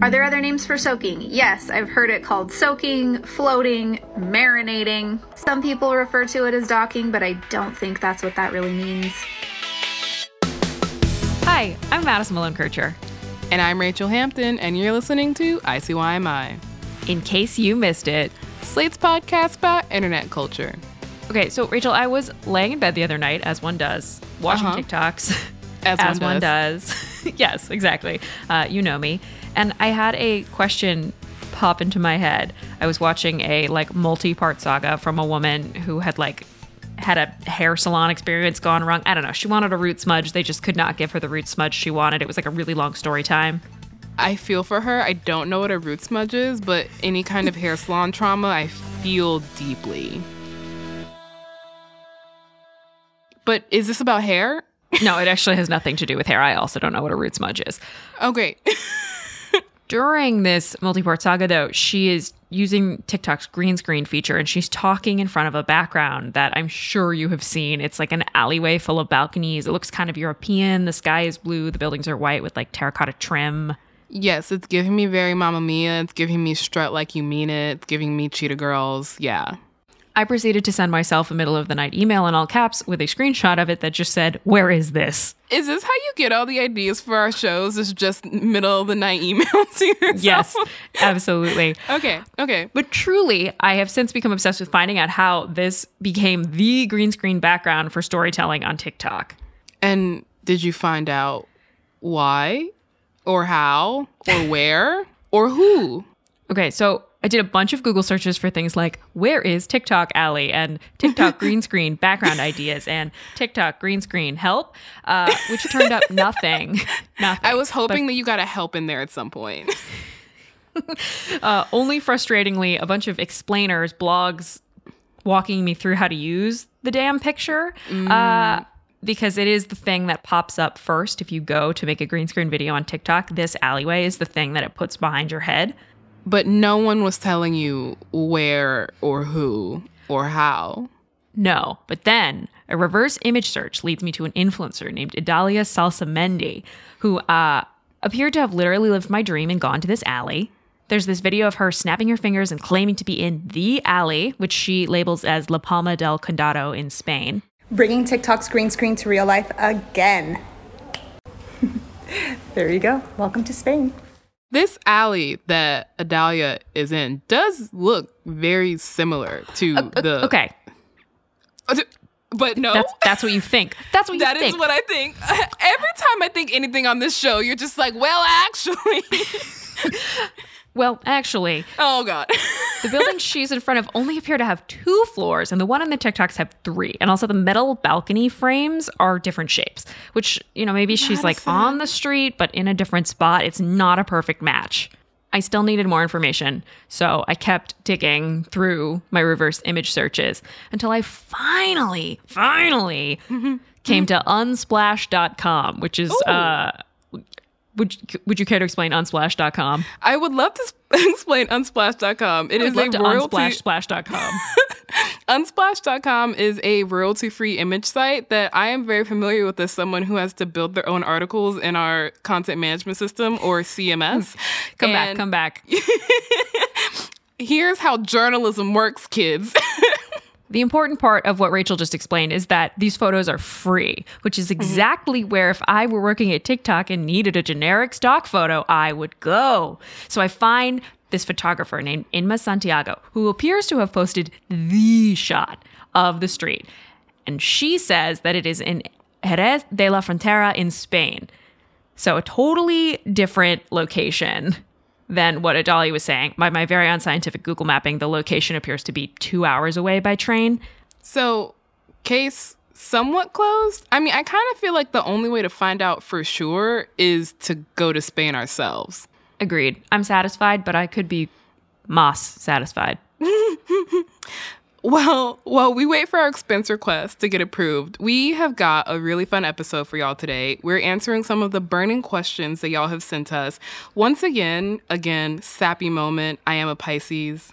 Are there other names for soaking? Yes, I've heard it called soaking, floating, marinating. Some people refer to it as docking, but I don't think that's what that really means. Hi, I'm Madison Malone Kircher. And I'm Rachel Hampton, and you're listening to ICYMI. In case you missed it, Slate's podcast about internet culture. Okay, so Rachel, I was laying in bed the other night, as one does, watching Uh-huh. TikToks. As as one one does. yes, exactly. Uh, you know me. And I had a question pop into my head. I was watching a like multi-part saga from a woman who had like had a hair salon experience gone wrong. I don't know. She wanted a root smudge. They just could not give her the root smudge she wanted. It was like a really long story time. I feel for her. I don't know what a root smudge is, but any kind of hair salon trauma, I feel deeply. But is this about hair? No, it actually has nothing to do with hair. I also don't know what a root smudge is. Oh, great. During this multi-part saga, though, she is using TikTok's green screen feature and she's talking in front of a background that I'm sure you have seen. It's like an alleyway full of balconies. It looks kind of European. The sky is blue. The buildings are white with like terracotta trim. yes, it's giving me very Mamma Mia. It's giving me strut like you mean it. It's giving me Cheetah Girls. Yeah. I proceeded to send myself a middle of the night email in all caps with a screenshot of it that just said, Where is this? Is this how you get all the ideas for our shows? Is just middle of the night emails to yourself? Yes, absolutely. Okay. Okay. But truly, I have since become obsessed with finding out how this became the green screen background for storytelling on TikTok. And did you find out why or how or where or who? Okay, so I did a bunch of Google searches for things like where is TikTok Alley and TikTok green screen background ideas and TikTok green screen help, uh, which turned up nothing. nothing. I was hoping that you got a help in there at some point. uh, only frustratingly a bunch of explainers, blogs walking me through how to use the damn picture. Uh, because it is the thing that pops up first if you go to make a green screen video on TikTok. This alleyway is the thing that it puts behind your head. But no one was telling you where or who or how. No, but then a reverse image search leads me to an influencer named Idalia Salsamendi, who uh, appeared to have literally lived my dream and gone to this alley. There's this video of her snapping her fingers and claiming to be in the alley, which she labels as La Palma del Condado in Spain. Bringing TikTok's green screen to real life again. there you go. Welcome to Spain. This alley that Adalia is in does look very similar to the. Okay, uh, But no. that's that's what you think. That's what you That is think. what I think. Every time I think anything on this show, you're just like, well, actually. well, actually, oh, God. The buildings she's in front of only appear to have two floors, and the one on the TikToks have three. And also, the metal balcony frames are different shapes, which, you know, maybe she's like on the street, but in a different spot. It's not a perfect match. I still needed more information, so I kept digging through my reverse image searches until I finally, finally came to unsplash.com, which is, uh, would, would you care to explain unsplash.com? I would love to sp- explain unsplash.com. It I is a royalty unsplash.com. Unsplash.com is a royalty free image site that I am very familiar with as someone who has to build their own articles in our content management system or CMS. Come back, come back. Here's how journalism works, kids. The important part of what Rachel just explained is that these photos are free, which is mm-hmm. exactly where if I were working at TikTok and needed a generic stock photo, I would go. So I find this photographer named Inma Santiago, who appears to have posted the shot of the street. And she says that it is in Jerez de la Frontera in Spain. So a totally different location than what Adali was saying. By my very unscientific Google mapping, the location appears to be two hours away by train. so, case somewhat closed. I mean, I kind of feel like the only way to find out for sure is to go to Spain ourselves. Agreed. I'm satisfied, but I could be moss satisfied. Well, while we wait for our expense request to get approved, we have got a really fun episode for y'all today. We're answering some of the burning questions that y'all have sent us. Once again, again, sappy moment. I am a Pisces.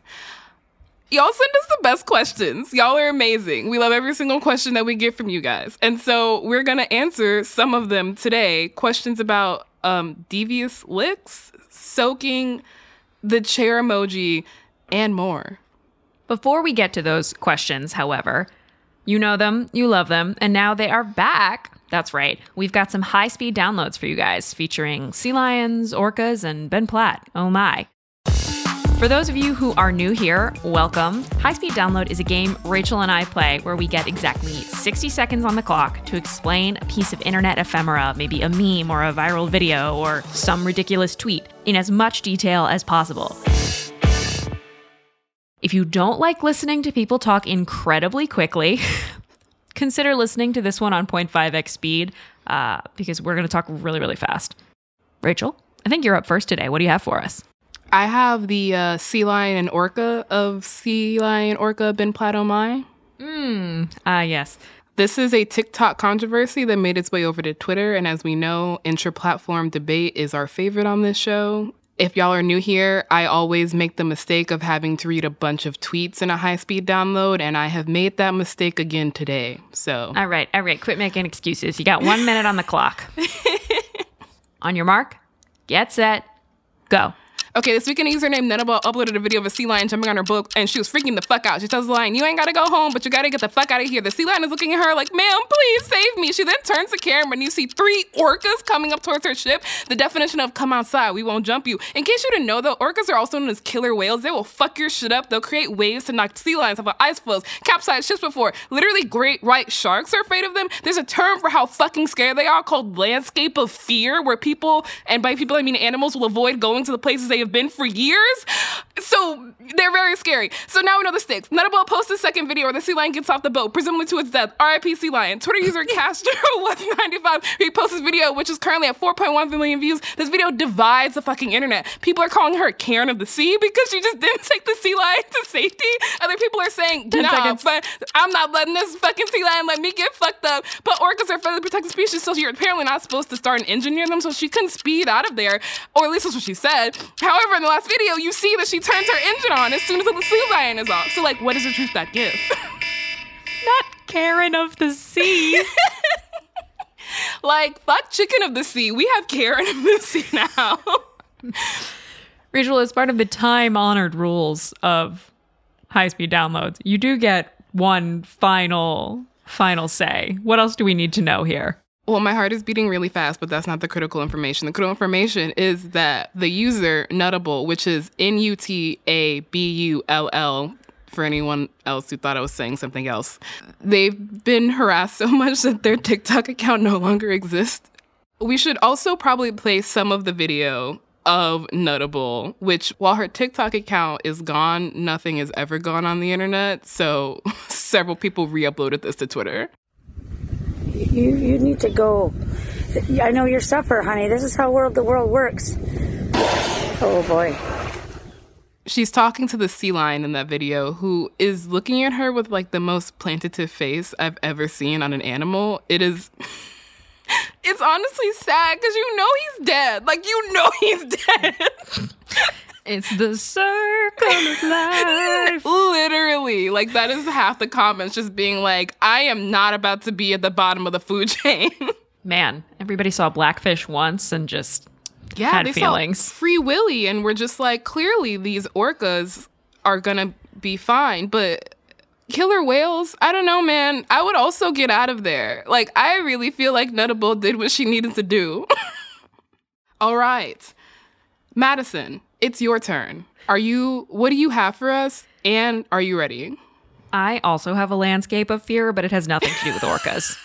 Y'all send us the best questions. Y'all are amazing. We love every single question that we get from you guys. And so we're going to answer some of them today. Questions about um, devious licks, soaking, the chair emoji, and more. Before we get to those questions, however, you know them, you love them, and now they are back. That's right. We've got some high speed downloads for you guys featuring sea lions, orcas, and Ben Platt. Oh my. For those of you who are new here, welcome. High Speed Download is a game Rachel and I play where we get exactly 60 seconds on the clock to explain a piece of internet ephemera, maybe a meme or a viral video or some ridiculous tweet, in as much detail as possible. If you don't like listening to people talk incredibly quickly, consider listening to this one on 0.5x speed uh, because we're going to talk really, really fast. Rachel, I think you're up first today. What do you have for us? I have the uh, sea lion and orca of sea lion orca Ben Platt my. Hmm. Ah, yes. This is a TikTok controversy that made its way over to Twitter, and as we know, intra platform debate is our favorite on this show. If y'all are new here, I always make the mistake of having to read a bunch of tweets in a high speed download, and I have made that mistake again today. So, all right, all right, quit making excuses. You got one minute on the clock. on your mark, get set, go. Okay, this weekend username Nutabull uploaded a video of a sea lion jumping on her book and she was freaking the fuck out. She tells the lion, You ain't gotta go home, but you gotta get the fuck out of here. The sea lion is looking at her like, Ma'am, please save me. She then turns the camera and you see three orcas coming up towards her ship. The definition of come outside, we won't jump you. In case you didn't know, though, orcas are also known as killer whales. They will fuck your shit up. They'll create waves to knock sea lions off of ice floes, capsize ships before. Literally, great white sharks are afraid of them. There's a term for how fucking scared they are called landscape of fear, where people, and by people I mean animals, will avoid going to the places they have been for years so they're very scary. So now we know the stakes. Nutabull posts a second video where the sea lion gets off the boat, presumably to its death. RIP sea lion. Twitter user Castro was 95 reposts this video, which is currently at 4.1 million views. This video divides the fucking internet. People are calling her Karen of the Sea because she just didn't take the sea lion to safety. Other people are saying, nah, but I'm not letting this fucking sea lion let me get fucked up. But orcas are federally protected species, so you're apparently not supposed to start an engine near them, so she couldn't speed out of there, or at least that's what she said. However, in the last video, you see that she turns her engine on as soon as the sea lion is off. So, like, what is the truth that gives? Not Karen of the Sea. like, fuck chicken of the sea. We have Karen of the sea now. Rachel, as part of the time honored rules of high speed downloads, you do get one final, final say. What else do we need to know here? Well, my heart is beating really fast, but that's not the critical information. The critical information is that the user Nutabull, which is N U T A B U L L, for anyone else who thought I was saying something else, they've been harassed so much that their TikTok account no longer exists. We should also probably play some of the video of Nutabull, which while her TikTok account is gone, nothing is ever gone on the internet. So several people re uploaded this to Twitter you you need to go. I know you're suffer, honey. This is how world the world works. Oh boy. She's talking to the sea lion in that video, who is looking at her with like the most plaintive face I've ever seen on an animal. It is. it's honestly sad because you know he's dead. Like you know he's dead. It's the circle of life. Literally. Like, that is half the comments just being like, I am not about to be at the bottom of the food chain. Man, everybody saw Blackfish once and just yeah, had feelings. Free Willy, and we're just like, clearly these orcas are gonna be fine, but killer whales, I don't know, man. I would also get out of there. Like, I really feel like Nutabull did what she needed to do. All right. Madison, it's your turn. Are you, what do you have for us? And are you ready? I also have a landscape of fear, but it has nothing to do with orcas.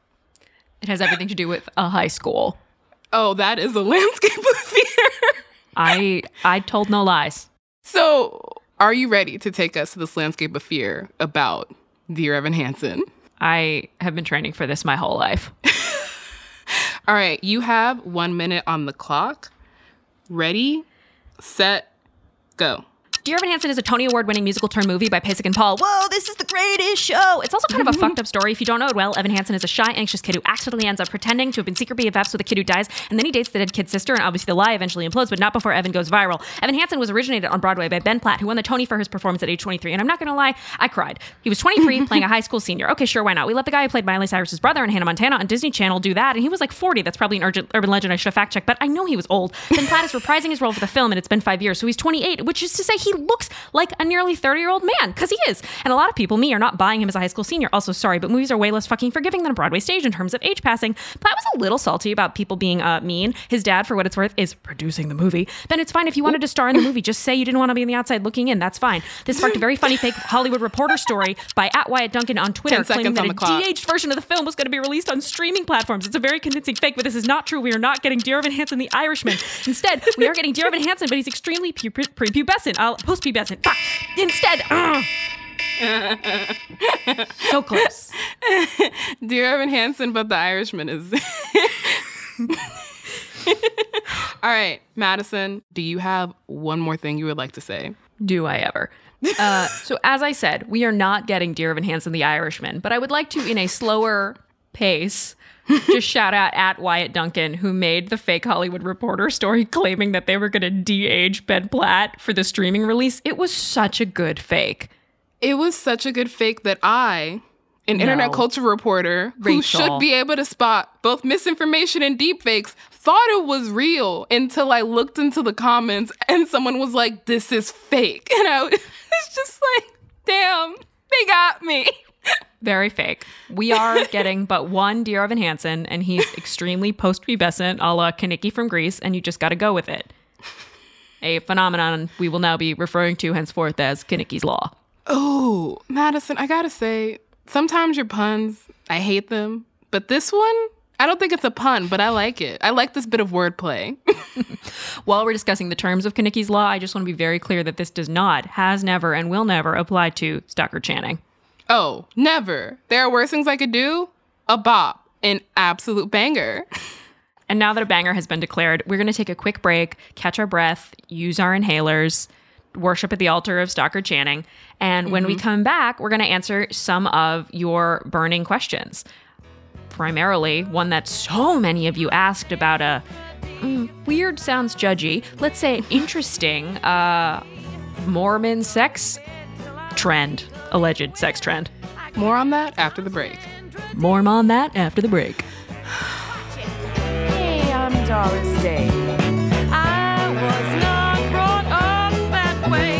it has everything to do with a high school. Oh, that is a landscape of fear. I I told no lies. So, are you ready to take us to this landscape of fear about Dear Evan Hansen? I have been training for this my whole life. All right, you have one minute on the clock. Ready, set, go. Dear Evan Hansen is a Tony Award winning musical turn movie by Pasek and Paul. Whoa, this is the greatest show. It's also kind of a fucked up story. If you don't know it well, Evan Hansen is a shy, anxious kid who accidentally ends up pretending to have been secret BFFs with a kid who dies, and then he dates the dead kid's sister, and obviously the lie eventually implodes, but not before Evan goes viral. Evan Hansen was originated on Broadway by Ben Platt, who won the Tony for his performance at age 23, and I'm not gonna lie, I cried. He was 23, playing a high school senior. Okay, sure, why not? We let the guy who played Miley Cyrus's brother in Hannah Montana on Disney Channel do that, and he was like 40. That's probably an urgent, urban legend I should have fact checked, but I know he was old. Ben Platt is reprising his role for the film, and it's been five years, so he's 28, which is to say he looks like a nearly 30 year old man, because he is. And a lot of people, me, are not buying him as a high school senior. Also, sorry, but movies are way less fucking forgiving than a Broadway stage in terms of age passing. Platt was a little salty about people being uh, mean. His dad, for what it's worth, is producing the movie. Then it's fine if you wanted to star in the movie. Just say you didn't want to be on the outside looking in. That's fine. This sparked a very funny fake Hollywood Reporter story by at Wyatt Duncan on Twitter, claiming that a de-aged version of the film was going to be released on streaming platforms. It's a very convincing fake, but this is not true. We are not getting Dear Evan Hansen, the Irishman. Instead, we are getting Dear Evan Hansen, but he's extremely pre- prepubescent, uh, post-pubescent. Fuck. Instead, ugh. so close. Dear Evan Hansen, but the Irishman is. All right, Madison, do you have one more thing you would like to say? Do I ever? Uh, so, as I said, we are not getting Dear Evan Hansen, the Irishman, but I would like to, in a slower pace, just shout out at Wyatt Duncan, who made the fake Hollywood Reporter story claiming that they were going to de-age Ben Platt for the streaming release. It was such a good fake. It was such a good fake that I, an internet culture reporter who should be able to spot both misinformation and deepfakes, thought it was real until I looked into the comments and someone was like, "This is fake," and I was just like, "Damn, they got me." Very fake. We are getting but one Dear Evan Hansen, and he's extremely post-pubescent, a la Kenickie from Grease, and you just got to go with it. A phenomenon we will now be referring to henceforth as Kenickie's Law. Oh, Madison, I gotta say, sometimes your puns, I hate them. But this one, I don't think it's a pun, but I like it. I like this bit of wordplay. While we're discussing the terms of Kenickie's Law, I just want to be very clear that this does not, has never, and will never apply to Stockard Channing. Oh, never. There are worse things I could do. A bop. An absolute banger. And now that a banger has been declared, we're going to take a quick break, catch our breath, use our inhalers, worship at the altar of Stockard Channing. And when we come back, we're going to answer some of your burning questions. Primarily, one that so many of you asked about a mm, weird sounds judgy, let's say an interesting uh, Mormon sex trend, alleged sex trend. More on that after the break. More on that after the break. Hey, I'm Doris Day. I was not brought up that way.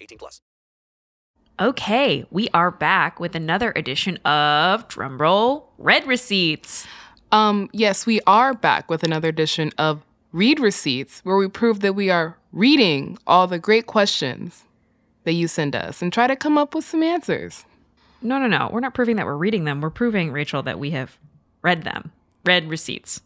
18 plus. Okay, we are back with another edition of drumroll Red Receipts. Um, yes, we are back with another edition of Read Receipts, where we prove that we are reading all the great questions that you send us and try to come up with some answers. No, no, no. We're not proving that we're reading them. We're proving, Rachel, that we have read them. Read receipts.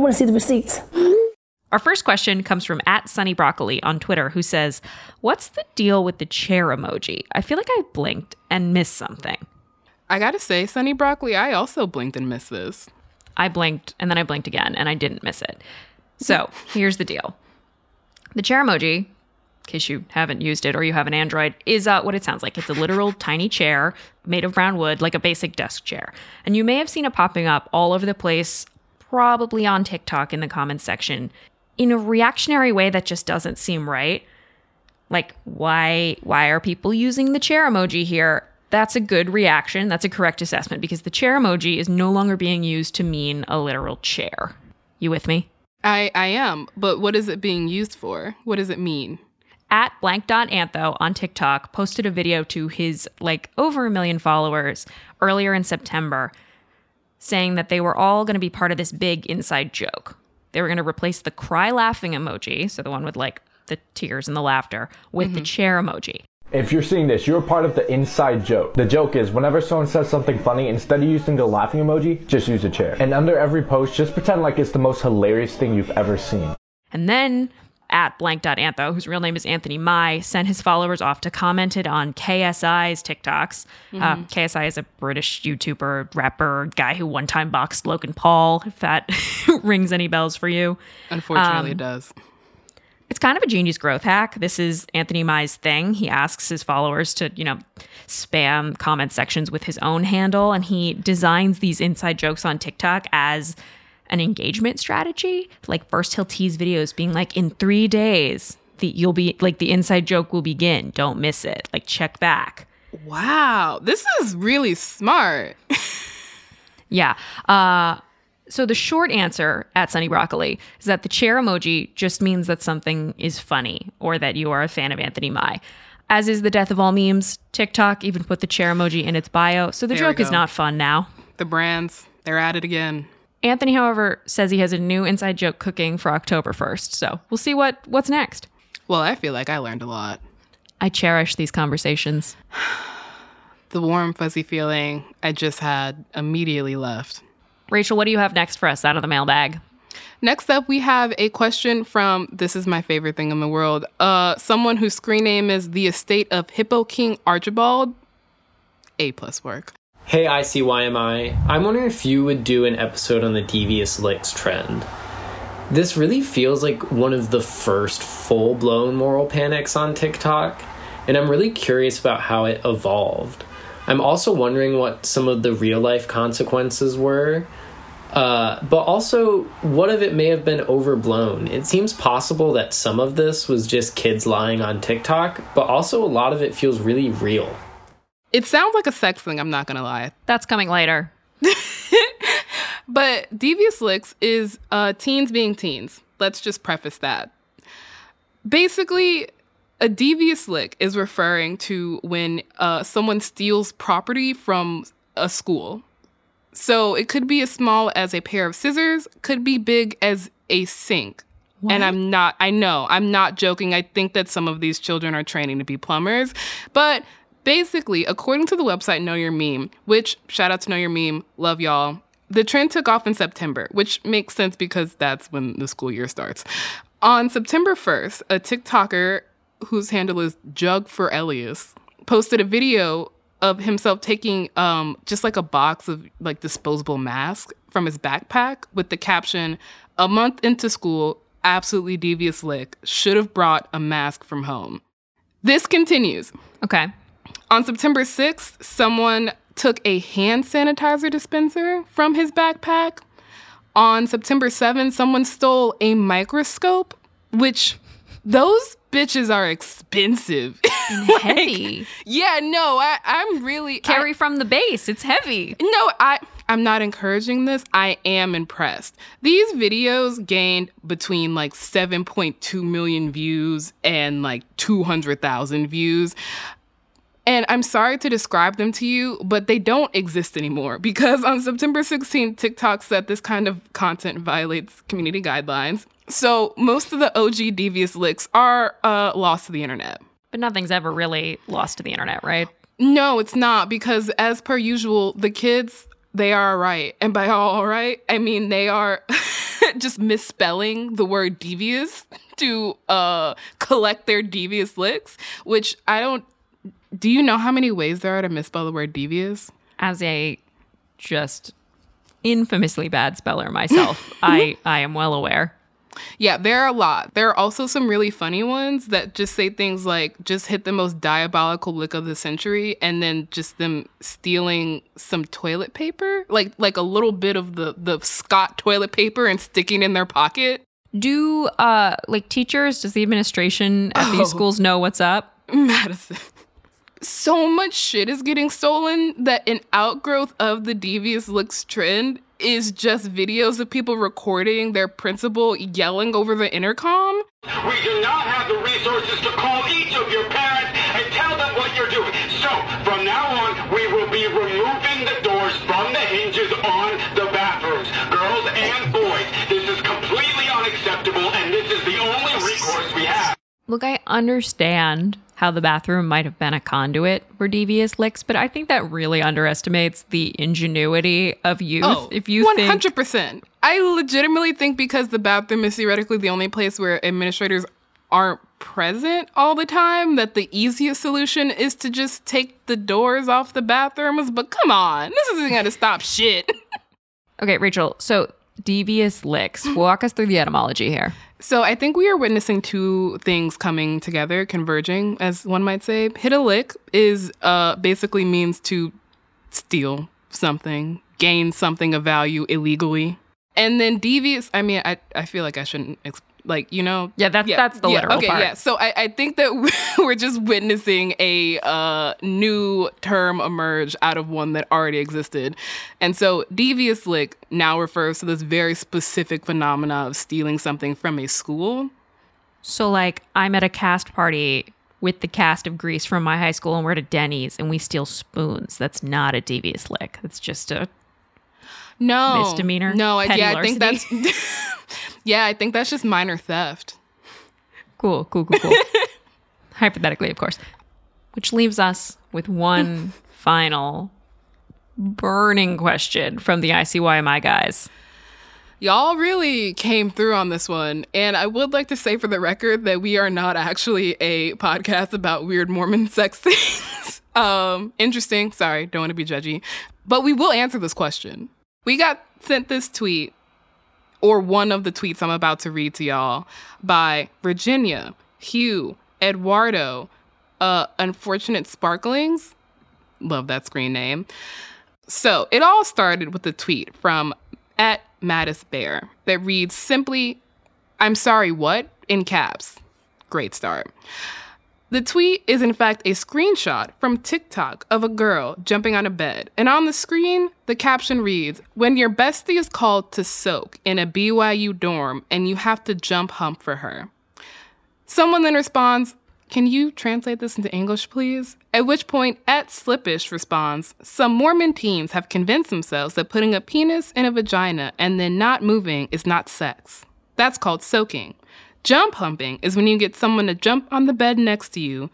Want to see the receipts. Our first question comes from at Sunny Broccoli on Twitter, who says, What's the deal with the chair emoji? I feel like I blinked and missed something. I gotta say, Sunny Broccoli, I also blinked and missed this. I blinked and then I blinked again and I didn't miss it. So here's the deal the chair emoji, in case you haven't used it or you have an Android, is uh, what it sounds like. It's a literal tiny chair made of brown wood, like a basic desk chair. And you may have seen it popping up all over the place, probably on TikTok in the comments section, in a reactionary way that just doesn't seem right. Like, why why are people using the chair emoji here? That's a good reaction. That's a correct assessment because the chair emoji is no longer being used to mean a literal chair. You with me? I, I am, but what is it being used for? What does it mean? at blank.antho on TikTok posted a video to his like over a million followers earlier in September saying that they were all going to be part of this big inside joke. They were going to replace the cry laughing emoji, so the one with like the tears and the laughter, with the mm-hmm. chair emoji. If you're seeing this, you're part of the inside joke. The joke is whenever someone says something funny, instead of using the laughing emoji, just use a chair. And under every post, just pretend like it's the most hilarious thing you've ever seen. And then at blank.antho, whose real name is Anthony Mai, sent his followers off to commented on KSI's TikToks. Uh, Mhm. KSI is a British YouTuber, rapper, guy who one time boxed Logan Paul, if that rings any bells for you. Unfortunately, Um, it does. It's kind of a genius growth hack. This is Anthony Mai's thing. He asks his followers to, you know, spam comment sections with his own handle, and he designs these inside jokes on TikTok as an engagement strategy. Like first he'll tease videos being like, in three days, the you'll be like the inside joke will begin. Don't miss it. Like check back. Wow, this is really smart. Yeah. Uh, so the short answer at Sunny Broccoli is that the chair emoji just means that something is funny or that you are a fan of Anthony Mai. As is the death of all memes, TikTok even put the chair emoji in its bio, so the There joke is not fun now. The brands, they're at it again. Anthony, however, says he has a new inside joke cooking for October 1st, so we'll see what what's next. Well, I feel like I learned a lot. I cherish these conversations. The warm, fuzzy feeling I just had immediately left. Rachel, what do you have next for us out of the mailbag? Next up, we have a question from this is my favorite thing in the world. Uh, someone whose screen name is the estate of Hippo King Archibald. A plus work. Hey ICYMI, I'm wondering if you would do an episode on the devious licks trend. This really feels like one of the first full blown moral panics on TikTok, and I'm really curious about how it evolved. I'm also wondering what some of the real life consequences were, uh, but also what if it may have been overblown. It seems possible that some of this was just kids lying on TikTok, but also a lot of it feels really real. It sounds like a sex thing, I'm not gonna lie. That's coming later. But Devious Licks is uh, teens being teens. Let's just preface that. Basically, a devious lick is referring to when uh, someone steals property from a school. So it could be as small as a pair of scissors, could be big as a sink. And I'm not, I know, I'm not joking. I think that some of these children are training to be plumbers. But basically, according to the website Know Your Meme, which shout out to Know Your Meme, love y'all. The trend took off in September, which makes sense because that's when the school year starts. On September 1st, a TikToker whose handle is Jug for Elias posted a video of himself taking um, just like a box of like disposable masks from his backpack with the caption, A month into school, absolutely devious lick, should have brought a mask from home. This continues. Okay. On September 6th, someone took a hand sanitizer dispenser from his backpack. On September 7th, someone stole a microscope, which those bitches are expensive. Like, heavy. Yeah, no, I, I'm really Carry I- from the base. It's heavy. no, I I'm not encouraging this. I am impressed. These videos gained between like 7.2 million views and like 200,000 views. And I'm sorry to describe them to you, but they don't exist anymore because on September 16th, TikTok said this kind of content violates community guidelines. So most of the OG devious licks are uh, lost to the internet. But nothing's ever really lost to the internet, right? No, it's not because as per usual, the kids they are all right, and by all all right, I mean they are just misspelling the word devious to uh, collect their devious licks. Which I don't. Do you know how many ways there are to misspell the word devious? As a just infamously bad speller myself, I I am well aware. Yeah, there are a lot. There are also some really funny ones that just say things like just hit the most diabolical lick of the century and then just them stealing some toilet paper, like like a little bit of the the Scott toilet paper and sticking in their pocket. Do uh like teachers, does the administration at Oh. these schools know what's up? Madison. So much shit is getting stolen that an outgrowth of the devious licks trend is just videos of people recording their principal yelling over the intercom. We do not have the resources to call each of your parents and tell them what you're doing. So, from now on, we will be removing the doors from the hinges on the bathrooms. Girls and boys, this is completely unacceptable and this is the only recourse we have. Look, I understand how the bathroom might have been a conduit for devious licks, but I think that really underestimates the ingenuity of youth. Oh, if you one hundred percent. I legitimately think because the bathroom is theoretically the only place where administrators aren't present all the time, that the easiest solution is to just take the doors off the bathrooms. But come on, this isn't gonna stop shit. Okay, Rachel, so devious licks. Walk us through the etymology here. So I think we are witnessing two things coming together, converging, as one might say. Hit a lick is uh, basically means to steal something, gain something of value illegally, and then devious. I mean, I I feel like I shouldn't. Like you know Yeah, that's- that's the yeah, literal okay part. yeah so I, I think that we're just witnessing a uh, new term emerge out of one that already existed and so devious lick now refers to this very specific phenomena of stealing something from a school So, like, I'm at a cast party with the cast of Grease from my high school, and we're at a Denny's, and we steal spoons. That's not a devious lick. That's just a no Misdemeanor? no I, yeah i think that's? yeah i think that's just minor theft cool, cool, cool, cool. Hypothetically, of course. Which leaves us with one final burning question from the ICYMI guys. Y'all really came through on this one. And I would like to say for the record that we are not actually a podcast about weird Mormon sex things. um, interesting. Sorry, don't want to be judgy. But we will answer this question. We got sent this tweet, or one of the tweets I'm about to read to y'all, by Virginia, Hugh, Eduardo, uh, Unfortunate Sparklings. Love that screen name. So it all started with a tweet from at Mattis Bear that reads simply, I'm sorry, what? In caps. Great start. The tweet is in fact a screenshot from TikTok of a girl jumping on a bed. And on the screen, the caption reads When your bestie is called to soak in a BYU dorm and you have to jump hump for her. Someone then responds, Can you translate this into English, please? At which point, at Slippish responds, Some Mormon teens have convinced themselves that putting a penis in a vagina and then not moving is not sex. That's called soaking. Jump humping is when you get someone to jump on the bed next to you,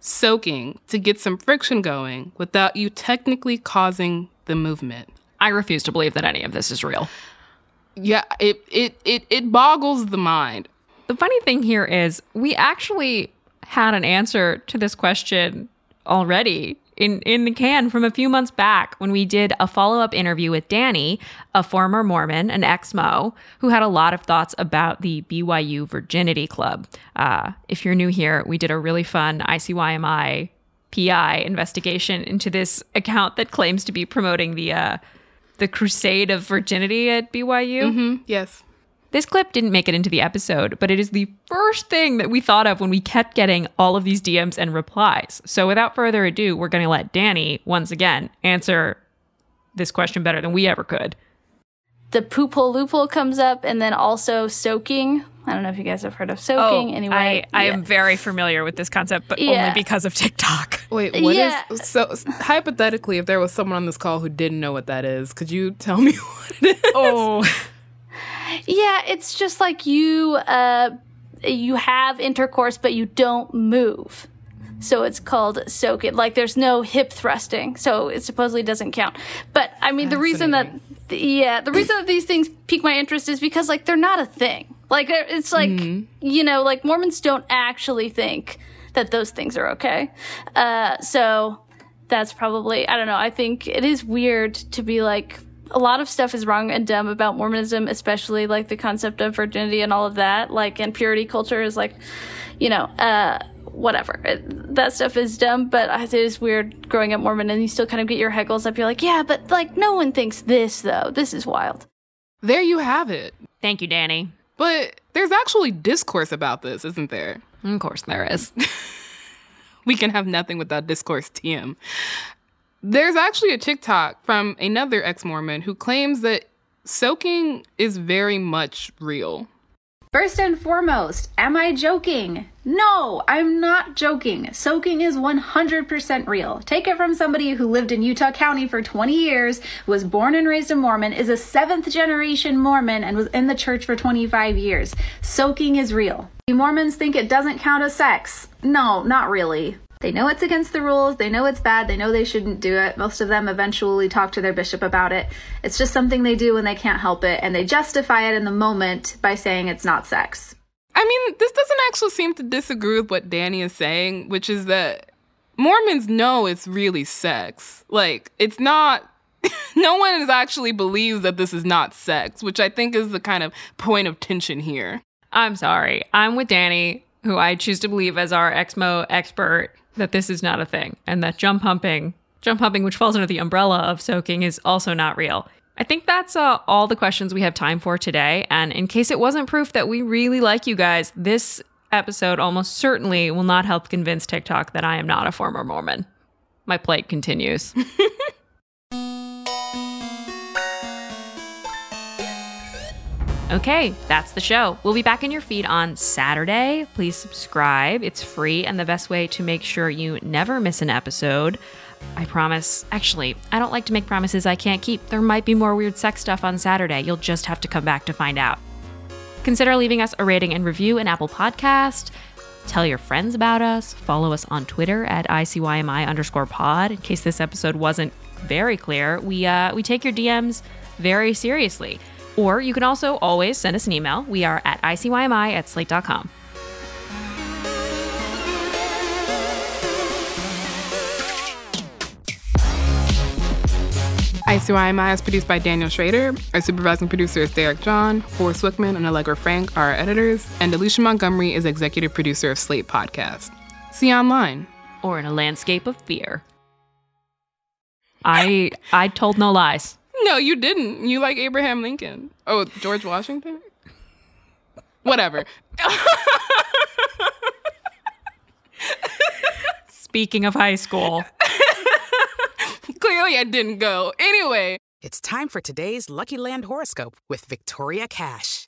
soaking to get some friction going without you technically causing the movement. I refuse to believe that any of this is real. Yeah, it it it, it boggles the mind. The funny thing here is we actually had an answer to this question already in, in the can from a few months back when we did a follow up interview with Danny, a former Mormon, an ex Mo, who had a lot of thoughts about the BYU Virginity Club. Uh, if you're new here, we did a really fun ICYMI PI investigation into this account that claims to be promoting the uh, the crusade of virginity at BYU. Mm-hmm. Yes. This clip didn't make it into the episode, but it is the first thing that we thought of when we kept getting all of these DMs and replies. So without further ado, we're going to let Danny, once again, answer this question better than we ever could. The poop hole loophole comes up, and then also soaking. I don't know if you guys have heard of soaking. Oh, anyway, Oh, I, I yeah. am very familiar with this concept, but Yeah. only because of TikTok. Wait, what is Yeah. so hypothetically if there was someone on this call who didn't know what that is, could you tell me what it is? Oh. Yeah, it's just like you uh you have intercourse but you don't move. So it's called soak it. Like there's no hip thrusting, so it supposedly doesn't count. But I mean, the reason that yeah, the reason that these things pique my interest is because like they're not a thing. Like it's like you know, like Mormons don't actually think that those things are okay. Uh, so that's probably I don't know. I think it is weird to be like a lot of stuff is wrong and dumb about Mormonism, especially like the concept of virginity and all of that. Like, and purity culture is like, you know, uh, whatever. It, that stuff is dumb, but I think it is weird growing up Mormon and you still kind of get your heckles up. You're like, yeah, but like no one thinks this though. This is wild. There you have it. Thank you, Danny. But there's actually discourse about this, isn't there? Of course there is. we can have nothing without discourse TM. There's actually a TikTok from another ex Mormon who claims that soaking is very much real. First and foremost, am I joking? No, I'm not joking. Soaking is 100% real. Take it from somebody who lived in Utah County for 20 years, was born and raised a Mormon, is a seventh generation Mormon, and was in the church for 25 years. Soaking is real. Mormons think it doesn't count as sex. No, not really. They know it's against the rules, they know it's bad, they know they shouldn't do it. Most of them eventually talk to their bishop about it. It's just something they do when they can't help it, and they justify it in the moment by saying it's not sex. I mean, this doesn't actually seem to disagree with what Danny is saying, which is that Mormons know it's really sex. Like, it's not. no one is actually believes that this is not sex, which I think is the kind of point of tension here. I'm sorry. I'm with Danny, who I choose to believe as our Exmo expert, that this is not a thing and that jump humping, jump humping, which falls under the umbrella of soaking, is also not real. I think that's uh, all the questions we have time for today. And in case it wasn't proof that we really like you guys, this episode almost certainly will not help convince TikTok that I am not a former Mormon. My plate continues. Okay, that's the show. We'll be back in your feed on Saturday. Please subscribe. It's free and the best way to make sure you never miss an episode. I promise. Actually, I don't like to make promises I can't keep. There might be more weird sex stuff on Saturday. You'll just have to come back to find out. Consider leaving us a rating and review in Apple Podcast. Tell your friends about us. Follow us on Twitter at ICYMI underscore pod. In case this episode wasn't very clear, we uh, we take your DMs very seriously. Or you can also always send us an email. We are at ICYMI at slate.com. ICYMI is produced by Daniel Schrader. Our supervising producer is Derek John. Forrest Wickman and Allegra Frank are our editors. And Alicia Montgomery is executive producer of Slate Podcast. See you online. Or in a landscape of fear. I I told no lies. No, you didn't. You like Abraham Lincoln. Oh, George Washington? Whatever. Speaking of high school. Clearly, I didn't go. Anyway. It's time for today's Lucky Land horoscope with Victoria Cash.